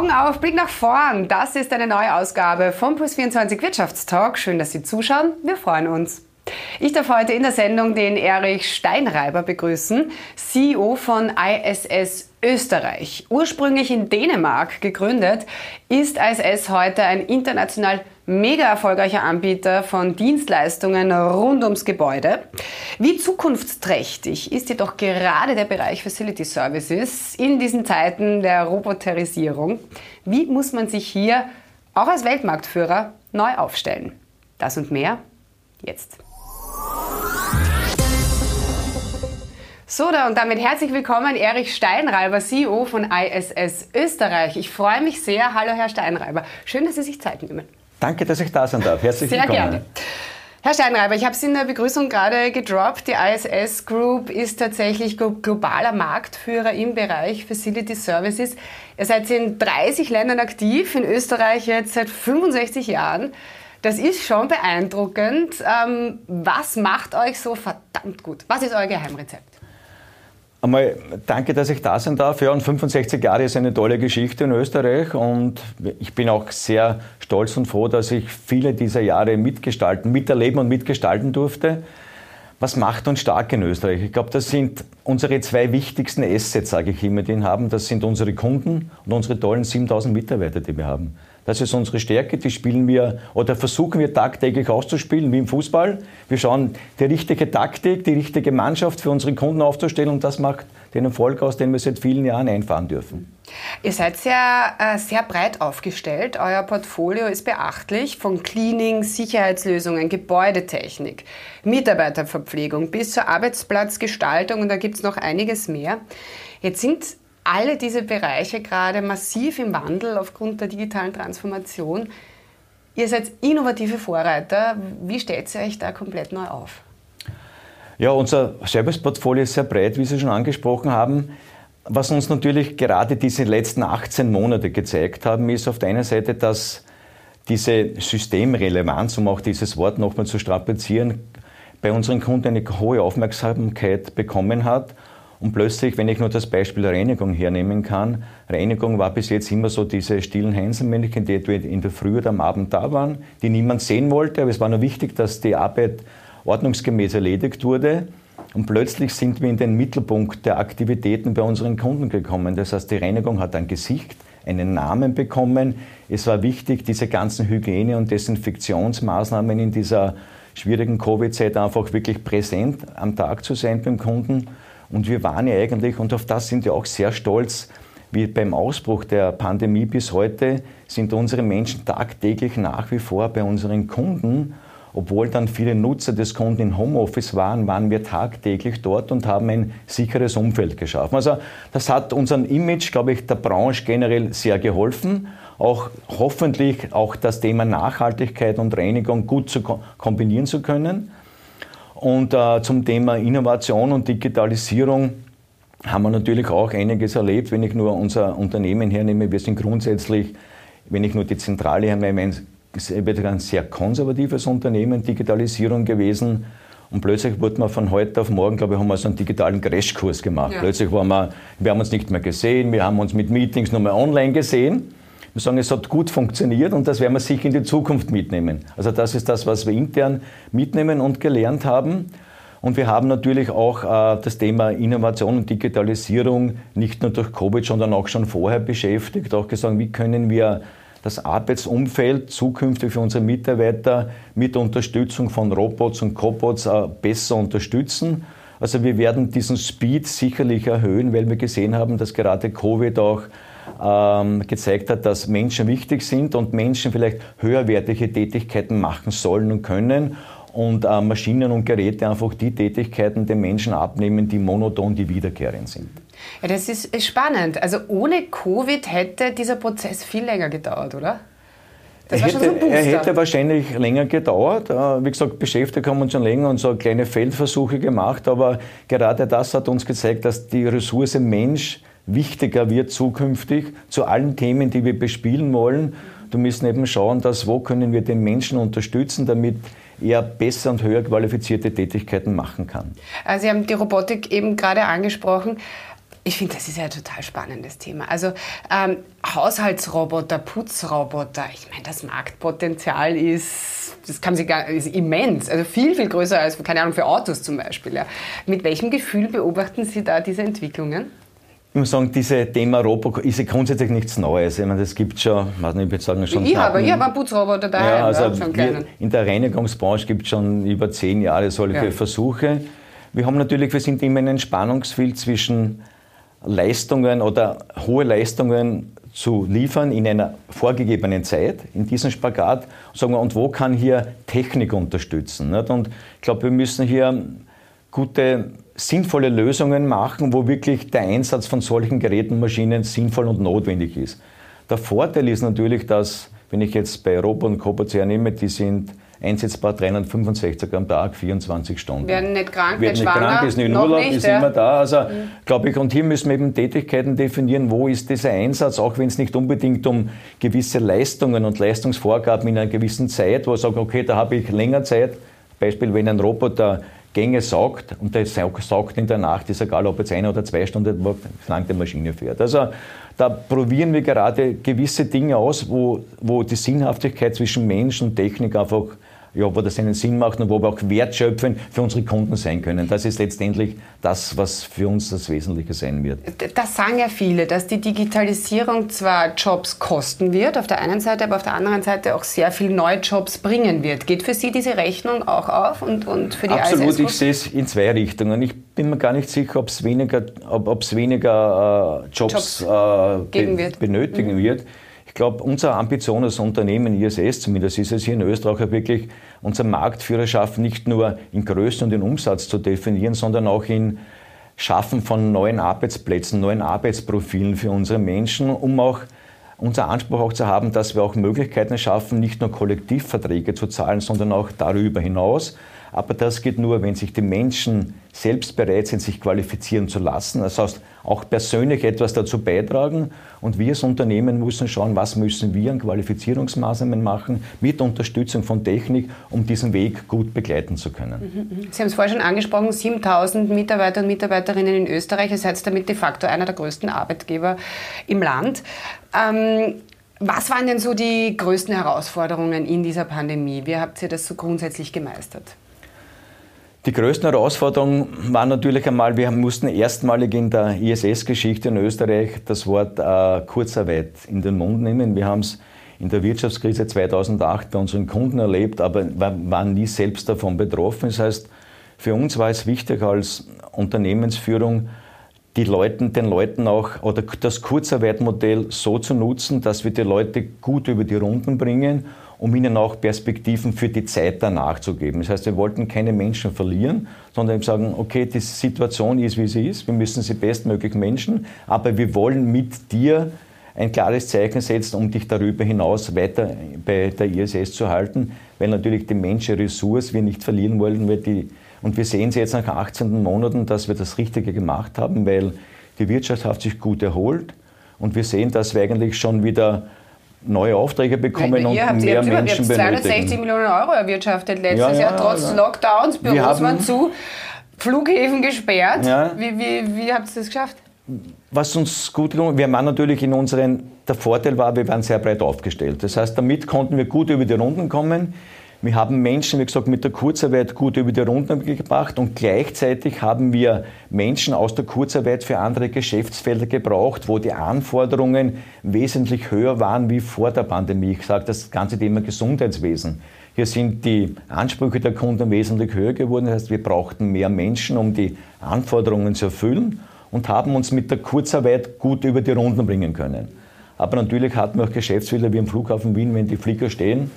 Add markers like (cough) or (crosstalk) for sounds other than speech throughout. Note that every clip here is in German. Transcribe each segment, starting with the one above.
Augen auf, Blick nach vorn. Das ist eine neue Ausgabe vom Plus24 Wirtschaftstalk. Schön, dass Sie zuschauen. Wir freuen uns. Ich darf heute in der Sendung den Erich Steinreiber begrüßen, CEO von ISS Österreich. Ursprünglich in Dänemark gegründet, ist ISS heute ein international mega erfolgreicher Anbieter von Dienstleistungen rund ums Gebäude. Wie zukunftsträchtig ist jedoch gerade der Bereich Facility Services in diesen Zeiten der Roboterisierung? Wie muss man sich hier auch als Weltmarktführer neu aufstellen? Das und mehr jetzt. So, da und damit herzlich willkommen, Erich Steinreiber, CEO von ISS Österreich. Ich freue mich sehr. Hallo, Herr Steinreiber. Schön, dass Sie sich Zeit nehmen. Danke, dass ich da sein darf. Herzlich Sehr willkommen. gerne. Herr Steinreiber, ich habe es in der Begrüßung gerade gedroppt. Die ISS Group ist tatsächlich globaler Marktführer im Bereich Facility Services. Ihr seid in 30 Ländern aktiv, in Österreich jetzt seit 65 Jahren. Das ist schon beeindruckend. Ähm, was macht euch so verdammt gut? Was ist euer Geheimrezept? Einmal danke, dass ich da sein darf. Ja, und 65 Jahre ist eine tolle Geschichte in Österreich und ich bin auch sehr stolz und froh, dass ich viele dieser Jahre mitgestalten, miterleben und mitgestalten durfte. Was macht uns stark in Österreich? Ich glaube, das sind unsere zwei wichtigsten Assets, sage ich immer, die wir haben. Das sind unsere Kunden und unsere tollen 7000 Mitarbeiter, die wir haben. Das ist unsere Stärke, die spielen wir oder versuchen wir tagtäglich auszuspielen, wie im Fußball. Wir schauen die richtige Taktik, die richtige Mannschaft für unsere Kunden aufzustellen und das macht den Erfolg aus, den wir seit vielen Jahren einfahren dürfen. Ihr seid sehr, äh, sehr breit aufgestellt. Euer Portfolio ist beachtlich von Cleaning, Sicherheitslösungen, Gebäudetechnik, Mitarbeiterverpflegung bis zur Arbeitsplatzgestaltung und da gibt es noch einiges mehr. Jetzt sind alle diese Bereiche gerade massiv im Wandel aufgrund der digitalen Transformation. Ihr seid innovative Vorreiter. Wie stellt ihr euch da komplett neu auf? Ja, unser Serviceportfolio ist sehr breit, wie Sie schon angesprochen haben. Was uns natürlich gerade diese letzten 18 Monate gezeigt haben, ist auf der einen Seite, dass diese Systemrelevanz, um auch dieses Wort nochmal zu strapazieren, bei unseren Kunden eine hohe Aufmerksamkeit bekommen hat und plötzlich, wenn ich nur das Beispiel Reinigung hernehmen kann, Reinigung war bis jetzt immer so diese stillen Hänselmännchen, die in der Früh oder am Abend da waren, die niemand sehen wollte, aber es war nur wichtig, dass die Arbeit ordnungsgemäß erledigt wurde. Und plötzlich sind wir in den Mittelpunkt der Aktivitäten bei unseren Kunden gekommen. Das heißt, die Reinigung hat ein Gesicht, einen Namen bekommen. Es war wichtig, diese ganzen Hygiene- und Desinfektionsmaßnahmen in dieser schwierigen Covid-Zeit einfach wirklich präsent am Tag zu sein beim Kunden. Und wir waren ja eigentlich, und auf das sind wir auch sehr stolz, wie beim Ausbruch der Pandemie bis heute sind unsere Menschen tagtäglich nach wie vor bei unseren Kunden. Obwohl dann viele Nutzer des Kunden in Homeoffice waren, waren wir tagtäglich dort und haben ein sicheres Umfeld geschaffen. Also das hat unserem Image, glaube ich, der Branche generell sehr geholfen. Auch hoffentlich auch das Thema Nachhaltigkeit und Reinigung gut zu kombinieren zu können. Und äh, zum Thema Innovation und Digitalisierung haben wir natürlich auch einiges erlebt. Wenn ich nur unser Unternehmen hernehme, wir sind grundsätzlich, wenn ich nur die Zentrale hernehme, ein, ein sehr konservatives Unternehmen, Digitalisierung gewesen. Und plötzlich wurde man von heute auf morgen, glaube ich, haben wir so einen digitalen Crashkurs gemacht. Ja. Plötzlich waren wir, wir haben uns nicht mehr gesehen, wir haben uns mit Meetings nur mehr online gesehen. Wir sagen, es hat gut funktioniert und das werden wir sicher in die Zukunft mitnehmen. Also das ist das, was wir intern mitnehmen und gelernt haben. Und wir haben natürlich auch äh, das Thema Innovation und Digitalisierung nicht nur durch Covid, sondern auch schon vorher beschäftigt, auch gesagt, wie können wir das Arbeitsumfeld zukünftig für unsere Mitarbeiter mit Unterstützung von Robots und Cobots äh, besser unterstützen. Also wir werden diesen Speed sicherlich erhöhen, weil wir gesehen haben, dass gerade Covid auch ähm, gezeigt hat, dass Menschen wichtig sind und Menschen vielleicht höherwertige Tätigkeiten machen sollen und können und äh, Maschinen und Geräte einfach die Tätigkeiten den Menschen abnehmen, die monoton, die wiederkehrend sind. Ja, das ist spannend. Also ohne Covid hätte dieser Prozess viel länger gedauert, oder? Er hätte, so er hätte, wahrscheinlich länger gedauert. Äh, wie gesagt, beschäftigt haben wir uns schon länger und so kleine Feldversuche gemacht. Aber gerade das hat uns gezeigt, dass die Ressource Mensch wichtiger wird zukünftig zu allen Themen, die wir bespielen wollen. Wir müssen eben schauen, dass wo können wir den Menschen unterstützen, damit er besser und höher qualifizierte Tätigkeiten machen kann. Also Sie haben die Robotik eben gerade angesprochen. Ich finde, das ist ja ein total spannendes Thema. Also ähm, Haushaltsroboter, Putzroboter, ich meine, das Marktpotenzial ist, das kann sich gar, ist immens, also viel, viel größer als, keine Ahnung, für Autos zum Beispiel. Ja. Mit welchem Gefühl beobachten Sie da diese Entwicklungen? Ich muss sagen, dieses Thema Roboter ist ja grundsätzlich nichts Neues. Ich meine, das gibt schon, weiß nicht, ich würde sagen, schon. Ich habe, ich habe einen Putzroboter daheim, ja, also ja, schon In der Reinigungsbranche gibt es schon über zehn Jahre solche ja. Versuche. Wir haben natürlich, wir sind immer in einem Spannungsfeld zwischen Leistungen oder hohe Leistungen zu liefern in einer vorgegebenen Zeit, in diesem Spagat, sagen wir, und wo kann hier Technik unterstützen? Nicht? Und ich glaube, wir müssen hier gute, sinnvolle Lösungen machen, wo wirklich der Einsatz von solchen Geräten und Maschinen sinnvoll und notwendig ist. Der Vorteil ist natürlich, dass, wenn ich jetzt bei Europa und Copa nehme, die sind einsetzbar 365 am Tag, 24 Stunden. Werden nicht krank, Werden nicht, nicht krank, ist nicht in Urlaub, nicht, ist ja. immer da. Also, mhm. glaube ich, und hier müssen wir eben Tätigkeiten definieren, wo ist dieser Einsatz, auch wenn es nicht unbedingt um gewisse Leistungen und Leistungsvorgaben in einer gewissen Zeit, wo ich sage, okay, da habe ich länger Zeit. Beispiel, wenn ein Roboter Gänge saugt und der saugt in der Nacht, ist egal, ob jetzt eine oder zwei Stunden lang die Maschine fährt. Also da probieren wir gerade gewisse Dinge aus, wo, wo die Sinnhaftigkeit zwischen Mensch und Technik einfach ja, wo das einen Sinn macht und wo wir auch wertschöpfend für unsere Kunden sein können. Das ist letztendlich das, was für uns das Wesentliche sein wird. Das sagen ja viele, dass die Digitalisierung zwar Jobs kosten wird, auf der einen Seite, aber auf der anderen Seite auch sehr viele neue Jobs bringen wird. Geht für Sie diese Rechnung auch auf und, und für die Absolut, ich sehe es in zwei Richtungen. Ich bin mir gar nicht sicher, ob es weniger, ob, weniger äh, Jobs, Jobs äh, be benötigen mhm. wird. Ich glaube, unsere Ambition als Unternehmen, ISS zumindest, ist es hier in Österreich wirklich, unsere Marktführerschaft nicht nur in Größe und in Umsatz zu definieren, sondern auch in Schaffen von neuen Arbeitsplätzen, neuen Arbeitsprofilen für unsere Menschen, um auch unser Anspruch auch zu haben, dass wir auch Möglichkeiten schaffen, nicht nur Kollektivverträge zu zahlen, sondern auch darüber hinaus. Aber das geht nur, wenn sich die Menschen selbst bereit sind, sich qualifizieren zu lassen. Das heißt, auch persönlich etwas dazu beitragen. Und wir als Unternehmen müssen schauen, was müssen wir an Qualifizierungsmaßnahmen machen, mit Unterstützung von Technik, um diesen Weg gut begleiten zu können. Mhm, mhm. Sie haben es vorher schon angesprochen, 7000 Mitarbeiter und Mitarbeiterinnen in Österreich. Ihr seid damit de facto einer der größten Arbeitgeber im Land. Ähm, was waren denn so die größten Herausforderungen in dieser Pandemie? Wie habt ihr das so grundsätzlich gemeistert? Die größten Herausforderungen waren natürlich einmal, wir mussten erstmalig in der ISS-Geschichte in Österreich das Wort äh, Kurzarbeit in den Mund nehmen. Wir haben es in der Wirtschaftskrise 2008 bei unseren Kunden erlebt, aber waren nie selbst davon betroffen. Das heißt, für uns war es wichtig als Unternehmensführung, die Leuten, den Leuten auch oder das Kurzarbeitmodell so zu nutzen, dass wir die Leute gut über die Runden bringen um ihnen auch Perspektiven für die Zeit danach zu geben. Das heißt, wir wollten keine Menschen verlieren, sondern eben sagen, okay, die Situation ist, wie sie ist, wir müssen sie bestmöglich menschen, aber wir wollen mit dir ein klares Zeichen setzen, um dich darüber hinaus weiter bei der ISS zu halten, weil natürlich die menschliche Ressource wir nicht verlieren wollen. Weil die, und wir sehen sie jetzt nach 18 Monaten, dass wir das Richtige gemacht haben, weil die Wirtschaft hat sich gut erholt und wir sehen, dass wir eigentlich schon wieder neue Aufträge bekommen und habt, mehr Menschen benötigen. Ihr habt 260 Millionen Euro erwirtschaftet letztes ja, Jahr, trotz ja. Lockdowns, Büros waren zu, Flughäfen gesperrt. Wie, wie, wie habt ihr das geschafft? Was uns gut gelungen wir waren natürlich in unseren, der Vorteil war, wir waren sehr breit aufgestellt. Das heißt, damit konnten wir gut über die Runden kommen. Wir haben Menschen, wie gesagt, mit der Kurzarbeit gut über die Runden gebracht und gleichzeitig haben wir Menschen aus der Kurzarbeit für andere Geschäftsfelder gebraucht, wo die Anforderungen wesentlich höher waren wie vor der Pandemie. Ich sage das ganze Thema Gesundheitswesen. Hier sind die Ansprüche der Kunden wesentlich höher geworden. Das heißt, wir brauchten mehr Menschen, um die Anforderungen zu erfüllen und haben uns mit der Kurzarbeit gut über die Runden bringen können. Aber natürlich hatten wir auch Geschäftsfelder wie am Flughafen Wien, wenn die Flieger stehen,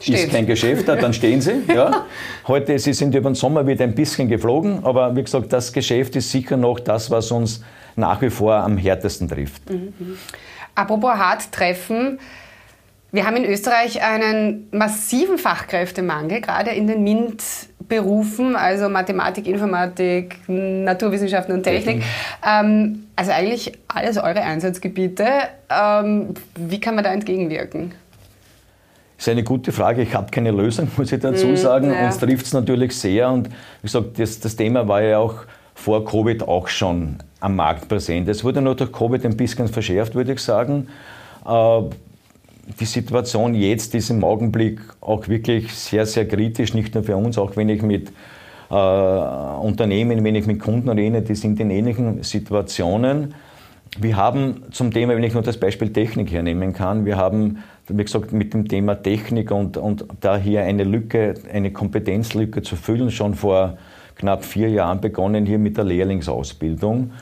Steht. ist kein Geschäft da, dann stehen sie. Ja. (laughs) Heute, sie sind über den Sommer wieder ein bisschen geflogen, aber wie gesagt, das Geschäft ist sicher noch das, was uns nach wie vor am härtesten trifft. Mhm. Apropos hart treffen, wir haben in Österreich einen massiven Fachkräftemangel, gerade in den MINT-Berufen, also Mathematik, Informatik, Naturwissenschaften und Technik. Ähm, also eigentlich alles eure Einsatzgebiete. Ähm, wie kann man da entgegenwirken? Das ist eine gute Frage. Ich habe keine Lösung, (laughs) muss ich dazu mhm, sagen. Ja. Uns trifft es natürlich sehr. Und wie gesagt, das, das Thema war ja auch vor Covid auch schon am Markt präsent. Es wurde nur durch Covid ein bisschen verschärft, würde ich sagen. Äh, die Situation jetzt ist im Augenblick auch wirklich sehr, sehr kritisch, nicht nur für uns, auch wenn ich mit äh, Unternehmen, wenn ich mit Kunden rede, die sind in ähnlichen Situationen. Wir haben zum Thema, wenn ich nur das Beispiel Technik hernehmen kann, wir haben, wie gesagt, mit dem Thema Technik und, und da hier eine Lücke, eine Kompetenzlücke zu füllen, schon vor knapp vier Jahren begonnen hier mit der Lehrlingsausbildung.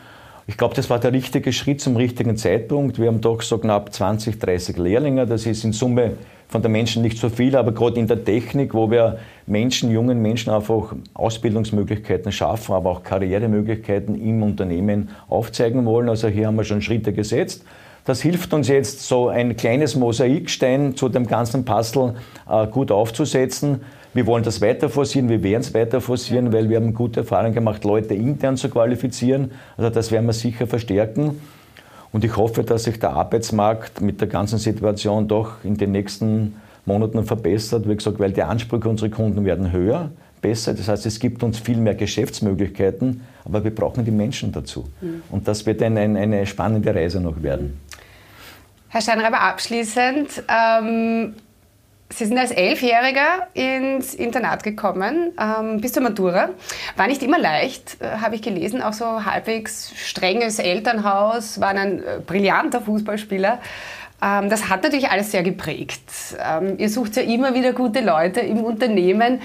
Ich glaube, das war der richtige Schritt zum richtigen Zeitpunkt. Wir haben doch so knapp 20, 30 Lehrlinge. Das ist in Summe von den Menschen nicht so viel, aber gerade in der Technik, wo wir Menschen, jungen Menschen einfach Ausbildungsmöglichkeiten schaffen, aber auch Karrieremöglichkeiten im Unternehmen aufzeigen wollen. Also hier haben wir schon Schritte gesetzt. Das hilft uns jetzt, so ein kleines Mosaikstein zu dem ganzen Puzzle äh, gut aufzusetzen. Wir wollen das weiter forcieren, wir werden es weiter forcieren, weil wir haben gute Erfahrungen gemacht, Leute intern zu qualifizieren. Also das werden wir sicher verstärken. Und ich hoffe, dass sich der Arbeitsmarkt mit der ganzen Situation doch in den nächsten Monaten verbessert. Wie gesagt, weil die Ansprüche unserer Kunden werden höher, besser. Das heißt, es gibt uns viel mehr Geschäftsmöglichkeiten, aber wir brauchen die Menschen dazu. Mhm. Und das wird ein, ein, eine spannende Reise noch werden. Herr Steinreiber, abschließend, ähm, Sie sind als Elfjähriger ins Internat gekommen, ähm, bis zur Matura. War nicht immer leicht, äh, habe ich gelesen, auch so halbwegs strenges Elternhaus, war ein äh, brillanter Fußballspieler. Ähm, das hat natürlich alles sehr geprägt. Ähm, ihr sucht ja immer wieder gute Leute im Unternehmen.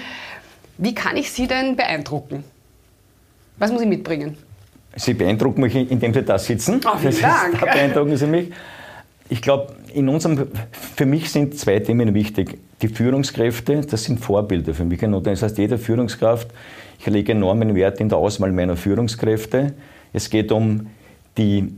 Wie kann ich Sie denn beeindrucken? Was muss ich mitbringen? Sie beeindrucken mich, indem Sie da sitzen. Oh, vielen Dank. Da beeindrucken Sie mich. Ich glaube, in unserem, für mich sind zwei Themen wichtig. Die Führungskräfte, das sind Vorbilder für mich. Das heißt, jede Führungskraft, ich lege enormen Wert in der Auswahl meiner Führungskräfte. Es geht um die,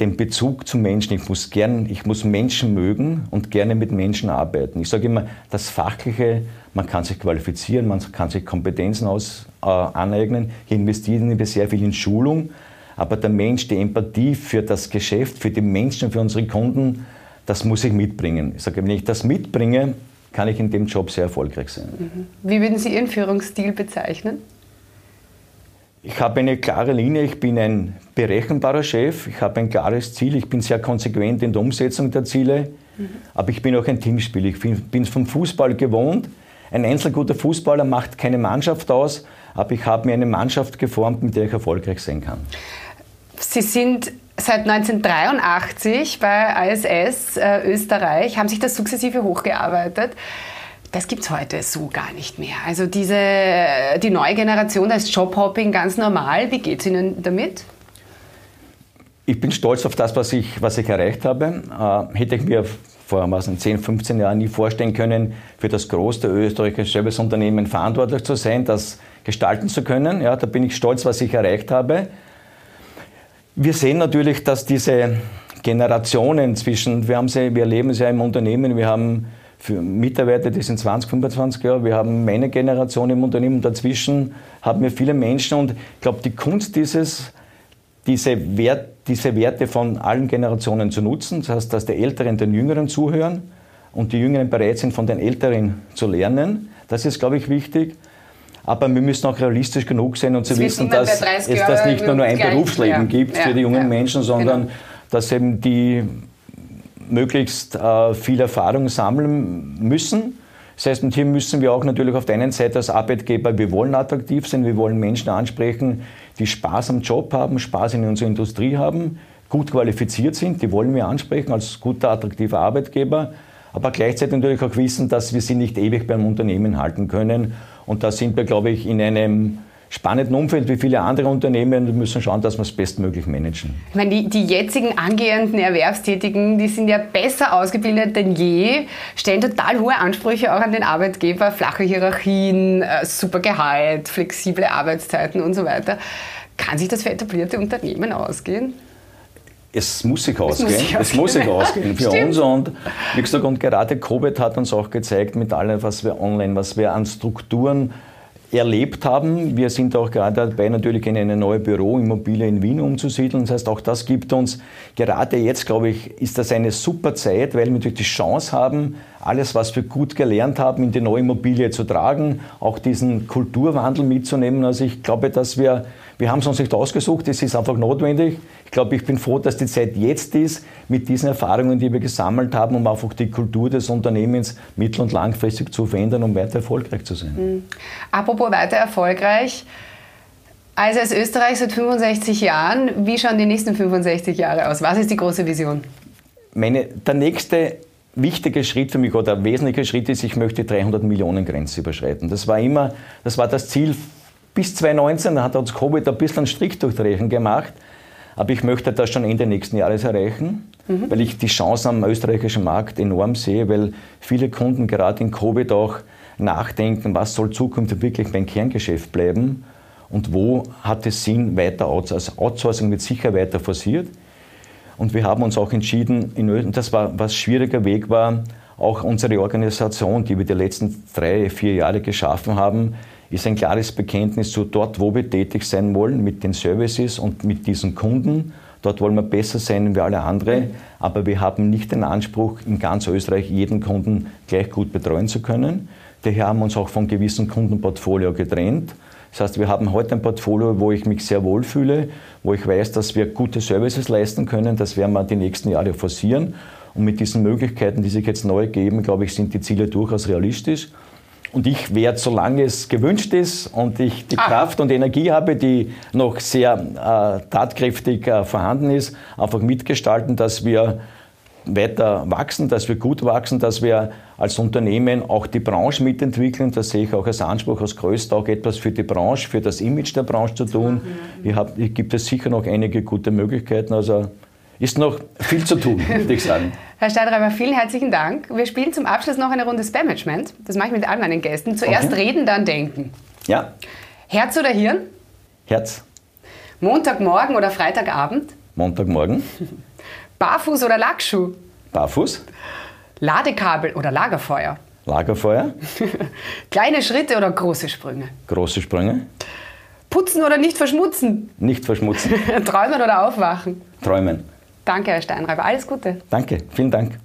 den Bezug zu Menschen. Ich muss, gern, ich muss Menschen mögen und gerne mit Menschen arbeiten. Ich sage immer, das Fachliche, man kann sich qualifizieren, man kann sich Kompetenzen aus, äh, aneignen. Hier investieren wir sehr viel in Schulung. Aber der Mensch, die Empathie für das Geschäft, für die Menschen, für unsere Kunden, das muss ich mitbringen. Ich sage, wenn ich das mitbringe, kann ich in dem Job sehr erfolgreich sein. Mhm. Wie würden Sie Ihren Führungsstil bezeichnen? Ich habe eine klare Linie, ich bin ein berechenbarer Chef, ich habe ein klares Ziel, ich bin sehr konsequent in der Umsetzung der Ziele, mhm. aber ich bin auch ein Teamspieler. Ich bin vom Fußball gewohnt. Ein einzelguter Fußballer macht keine Mannschaft aus, aber ich habe mir eine Mannschaft geformt, mit der ich erfolgreich sein kann. Sie sind seit 1983 bei ISS äh, Österreich, haben sich das sukzessive hochgearbeitet. Das gibt es heute so gar nicht mehr. Also diese, die neue Generation, da ist Jobhopping ganz normal. Wie geht es Ihnen damit? Ich bin stolz auf das, was ich, was ich erreicht habe. Äh, hätte ich mir vor 10, 15 Jahren nie vorstellen können, für das größte österreichische Serviceunternehmen verantwortlich zu sein, das gestalten zu können. Ja, da bin ich stolz, was ich erreicht habe. Wir sehen natürlich, dass diese Generationen zwischen, wir, haben sie, wir erleben es ja im Unternehmen, wir haben Mitarbeiter, die sind 20, 25 Jahre, wir haben meine Generation im Unternehmen, dazwischen haben wir viele Menschen und ich glaube, die Kunst dieses, diese, Wert, diese Werte von allen Generationen zu nutzen, das heißt, dass die Älteren den Jüngeren zuhören und die Jüngeren bereit sind, von den Älteren zu lernen, das ist, glaube ich, wichtig. Aber wir müssen auch realistisch genug sein und zu wissen, dass es das nicht nur, nur ein Berufsleben ja. gibt für die jungen. Menschen, sondern genau. dass eben die möglichst äh, viel Erfahrung sammeln müssen. Das heißt, und hier müssen wir auch natürlich auf der einen Seite als Arbeitgeber, wir wollen attraktiv sein, wir wollen Menschen ansprechen, die Spaß am Job haben, Spaß in unserer Industrie haben, gut qualifiziert sind, die wollen wir ansprechen als guter, attraktiver Arbeitgeber, aber gleichzeitig natürlich auch wissen, dass wir sie nicht ewig beim Unternehmen halten können und da sind wir, glaube ich, in einem spannenden Umfeld wie viele andere Unternehmen und müssen schauen, dass wir es bestmöglich managen. Ich meine, die, die jetzigen angehenden Erwerbstätigen, die sind ja besser ausgebildet denn je, stellen total hohe Ansprüche auch an den Arbeitgeber, flache Hierarchien, äh, super Gehalt, flexible Arbeitszeiten und so weiter. Kann sich das für etablierte Unternehmen ausgehen? Es muss sich ausgehen. Es muss sich, es muss sich ausgehen für uns. Und wie gesagt, und gerade Covid hat uns auch gezeigt, mit allem, was wir online, was wir an Strukturen erlebt haben. Wir sind auch gerade dabei, natürlich in eine neue Büroimmobilie in Wien umzusiedeln. Das heißt, auch das gibt uns, gerade jetzt, glaube ich, ist das eine super Zeit, weil wir natürlich die Chance haben, alles, was wir gut gelernt haben, in die neue Immobilie zu tragen, auch diesen Kulturwandel mitzunehmen. Also ich glaube, dass wir, wir haben es uns nicht ausgesucht, es ist einfach notwendig. Ich glaube, ich bin froh, dass die Zeit jetzt ist, mit diesen Erfahrungen, die wir gesammelt haben, um einfach die Kultur des Unternehmens mittel- und langfristig zu verändern, um weiter erfolgreich zu sein. Mhm. Apropos weiter erfolgreich. Also als Österreich seit 65 Jahren, wie schauen die nächsten 65 Jahre aus? Was ist die große Vision? Meine, der nächste wichtige Schritt für mich oder wesentliche Schritt ist, ich möchte die 300 Millionen Grenze überschreiten. Das war immer, das war das Ziel bis 2019, da hat uns Covid ein bisschen Strick durch die Rechnung gemacht. Aber ich möchte das schon Ende nächsten Jahres erreichen, mhm. weil ich die Chancen am österreichischen Markt enorm sehe, weil viele Kunden gerade in Covid auch nachdenken, was soll zukünftig wirklich mein Kerngeschäft bleiben und wo hat es Sinn, weiter Outsourcing wird sicher weiter forciert. Und wir haben uns auch entschieden, in, das war, was schwieriger Weg war, auch unsere Organisation, die wir die letzten drei, vier Jahre geschaffen haben, ist ein klares Bekenntnis zu dort, wo wir tätig sein wollen, mit den Services und mit diesen Kunden. Dort wollen wir besser sein wie alle anderen, aber wir haben nicht den Anspruch, in ganz Österreich jeden Kunden gleich gut betreuen zu können. Daher haben wir uns auch von gewissen Kundenportfolio getrennt das heißt, wir haben heute ein Portfolio, wo ich mich sehr wohl fühle, wo ich weiß, dass wir gute Services leisten können. Das werden wir die nächsten Jahre forcieren. Und mit diesen Möglichkeiten, die sich jetzt neu geben, glaube ich, sind die Ziele durchaus realistisch. Und ich werde, solange es gewünscht ist und ich die ah. Kraft und Energie habe, die noch sehr äh, tatkräftig äh, vorhanden ist, einfach mitgestalten, dass wir weiter wachsen, dass wir gut wachsen, dass wir als Unternehmen auch die Branche mitentwickeln. Das sehe ich auch als Anspruch, als größter auch etwas für die Branche, für das Image der Branche zu tun. Hier, hab, hier gibt es sicher noch einige gute Möglichkeiten. Also ist noch viel zu tun, (laughs) würde ich sagen. Herr Steinreiber, vielen herzlichen Dank. Wir spielen zum Abschluss noch eine Runde Spam-Management. Das mache ich mit all meinen Gästen. Zuerst okay. reden, dann denken. Ja. Herz oder Hirn? Herz. Montagmorgen oder Freitagabend? Montagmorgen. (laughs) Barfuß oder Lackschuh? Barfuß. Ladekabel oder Lagerfeuer? Lagerfeuer. (laughs) Kleine Schritte oder große Sprünge? Große Sprünge. Putzen oder nicht verschmutzen? Nicht verschmutzen. (laughs) Träumen oder aufwachen? Träumen. Danke, Herr Steinreiber. Alles Gute. Danke. Vielen Dank.